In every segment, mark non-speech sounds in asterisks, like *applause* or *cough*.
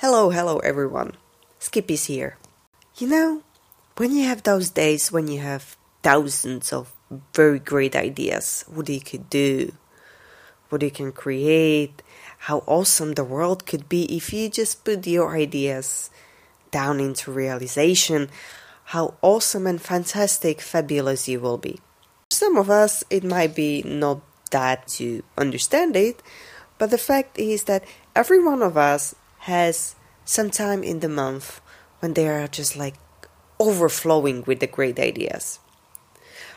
Hello, hello everyone. Skippy's here. You know, when you have those days when you have thousands of very great ideas, what you could do, what you can create, how awesome the world could be if you just put your ideas down into realization, how awesome and fantastic, fabulous you will be. For some of us, it might be not that to understand it, but the fact is that every one of us has some time in the month when they are just like overflowing with the great ideas.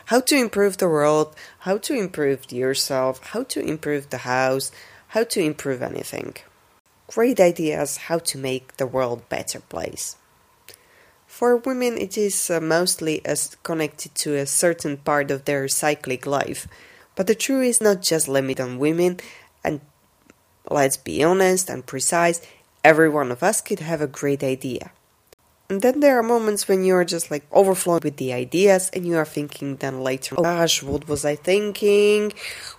How to improve the world, how to improve yourself, how to improve the house, how to improve anything. Great ideas how to make the world better place. For women, it is uh, mostly as connected to a certain part of their cyclic life, but the truth is not just limited on women, and let's be honest and precise, Every one of us could have a great idea. And then there are moments when you're just like overflowing with the ideas and you are thinking then later, oh gosh, what was I thinking?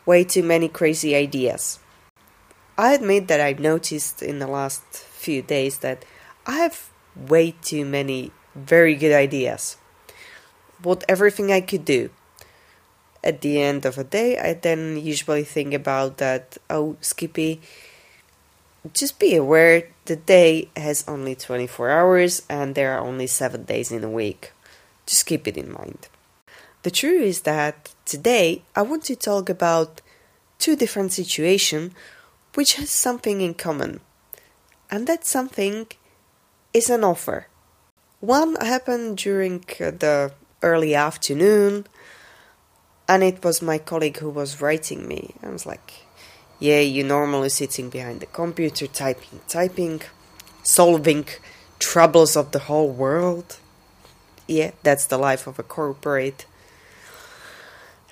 Way too many crazy ideas. I admit that I've noticed in the last few days that I have way too many very good ideas. What everything I could do. At the end of a day, I then usually think about that, oh, Skippy, just be aware the day has only 24 hours and there are only 7 days in a week. Just keep it in mind. The truth is that today I want to talk about two different situations which has something in common. And that something is an offer. One happened during the early afternoon and it was my colleague who was writing me. I was like, yeah, you're normally sitting behind the computer, typing, typing, solving troubles of the whole world. Yeah, that's the life of a corporate.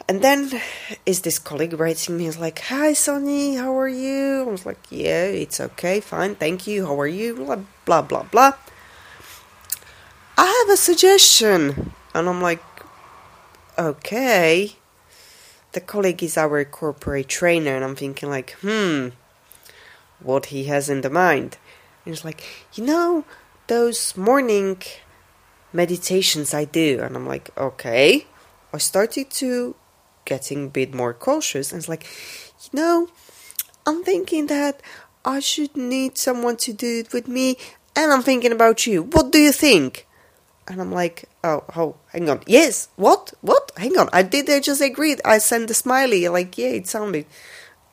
And then is this colleague writing me? He's like, "Hi, Sonny, how are you?" I was like, "Yeah, it's okay, fine, thank you. How are you?" Blah blah blah blah. I have a suggestion, and I'm like, "Okay." The colleague is our corporate trainer, and I'm thinking like, hmm, what he has in the mind. And it's like, you know, those morning meditations I do, and I'm like, okay. I started to getting a bit more cautious, and it's like, you know, I'm thinking that I should need someone to do it with me, and I'm thinking about you. What do you think? And I'm like, oh, oh, hang on. Yes, what? What? Hang on. I did I just agreed. I sent the smiley. Like, yeah, it sounded.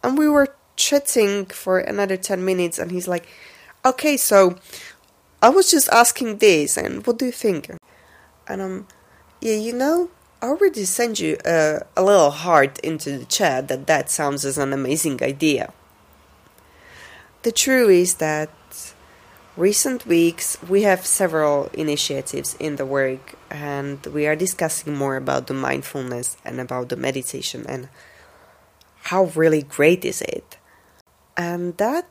And we were chatting for another 10 minutes, and he's like, okay, so I was just asking this, and what do you think? And I'm, yeah, you know, I already sent you a, a little heart into the chat that that sounds as an amazing idea. The truth is that recent weeks we have several initiatives in the work and we are discussing more about the mindfulness and about the meditation and how really great is it. And that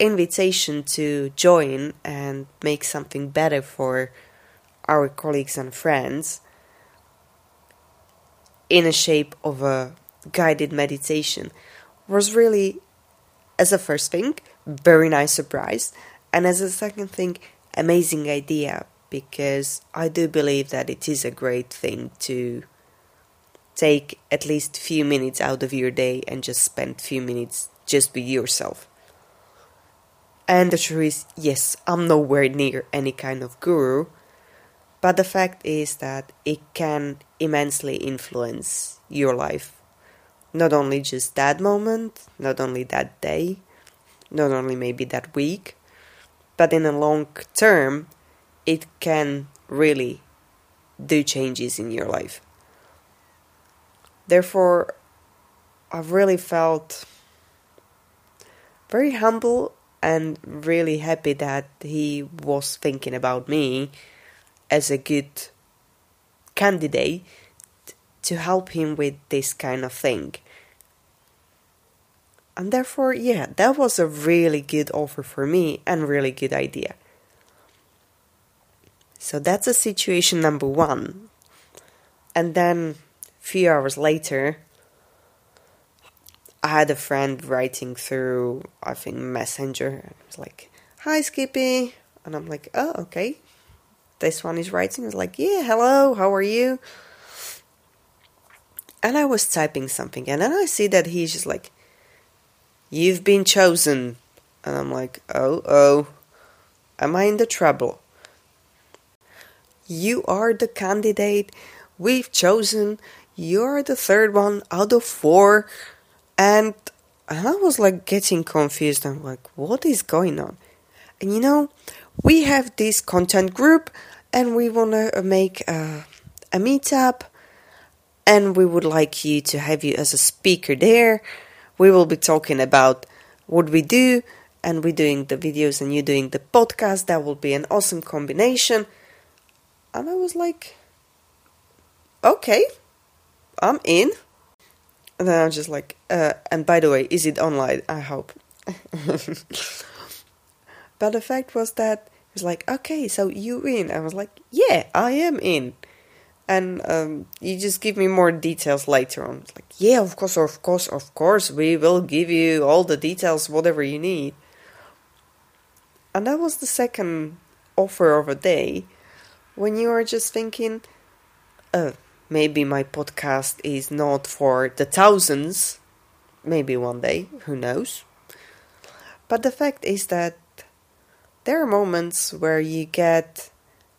invitation to join and make something better for our colleagues and friends in a shape of a guided meditation was really as a first thing very nice surprise and as a second thing, amazing idea because I do believe that it is a great thing to take at least few minutes out of your day and just spend few minutes just with yourself. And the truth is, yes, I'm nowhere near any kind of guru, but the fact is that it can immensely influence your life. Not only just that moment, not only that day, not only maybe that week, but in a long term, it can really do changes in your life. Therefore, I've really felt very humble and really happy that he was thinking about me as a good candidate to help him with this kind of thing. And therefore, yeah, that was a really good offer for me and really good idea. So that's a situation number one. And then a few hours later, I had a friend writing through, I think, Messenger. It was like, Hi, Skippy. And I'm like, Oh, okay. This one is writing. I was like, Yeah, hello, how are you? And I was typing something, and then I see that he's just like, You've been chosen. And I'm like, Oh, oh. Am I in the trouble? You are the candidate we've chosen. You're the third one out of four. And I was like getting confused. I'm like, what is going on? And you know, we have this content group and we want to uh, make a, a meetup and we would like you to have you as a speaker there. We will be talking about what we do and we're doing the videos and you doing the podcast. That will be an awesome combination. And I was like, okay, I'm in. And then I was just like, uh, and by the way, is it online? I hope. *laughs* but the fact was that it was like, okay, so you in? I was like, yeah, I am in. And um, you just give me more details later on. It's like, yeah, of course, of course, of course, we will give you all the details, whatever you need. And that was the second offer of a day when you are just thinking, uh, maybe my podcast is not for the thousands, maybe one day, who knows. But the fact is that there are moments where you get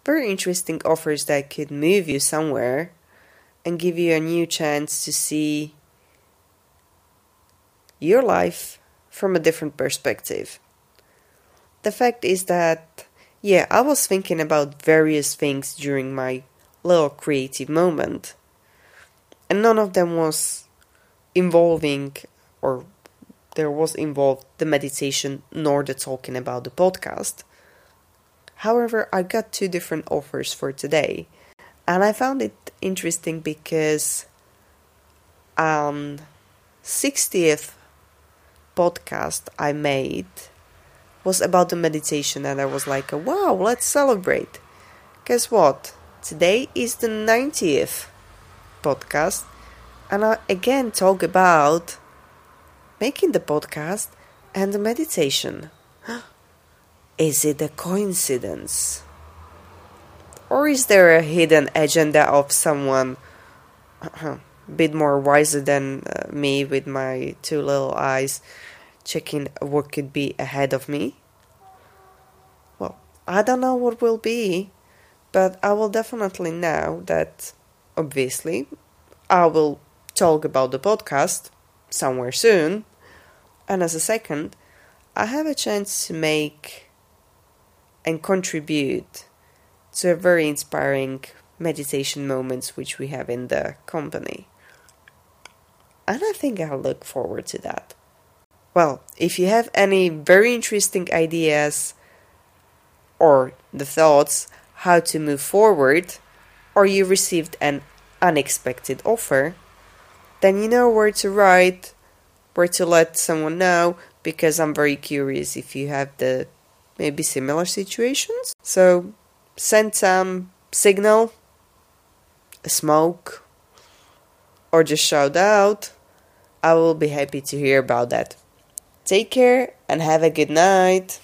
very interesting offers that could move you somewhere and give you a new chance to see your life from a different perspective the fact is that, yeah, I was thinking about various things during my little creative moment, and none of them was involving, or there was involved the meditation nor the talking about the podcast. However, I got two different offers for today, and I found it interesting because um 60th podcast I made was about the meditation, and I was like, wow, let's celebrate. Guess what? Today is the 90th podcast, and I again talk about making the podcast and the meditation. *gasps* *gasps* is it a coincidence? Or is there a hidden agenda of someone a bit more wiser than uh, me with my two little eyes checking what could be ahead of me. Well, I don't know what will be, but I will definitely know that obviously I will talk about the podcast somewhere soon. And as a second, I have a chance to make and contribute to a very inspiring meditation moments which we have in the company. And I think I'll look forward to that. Well, if you have any very interesting ideas or the thoughts how to move forward, or you received an unexpected offer, then you know where to write, where to let someone know, because I'm very curious if you have the maybe similar situations. So send some signal, a smoke, or just shout out. I will be happy to hear about that. Take care and have a good night.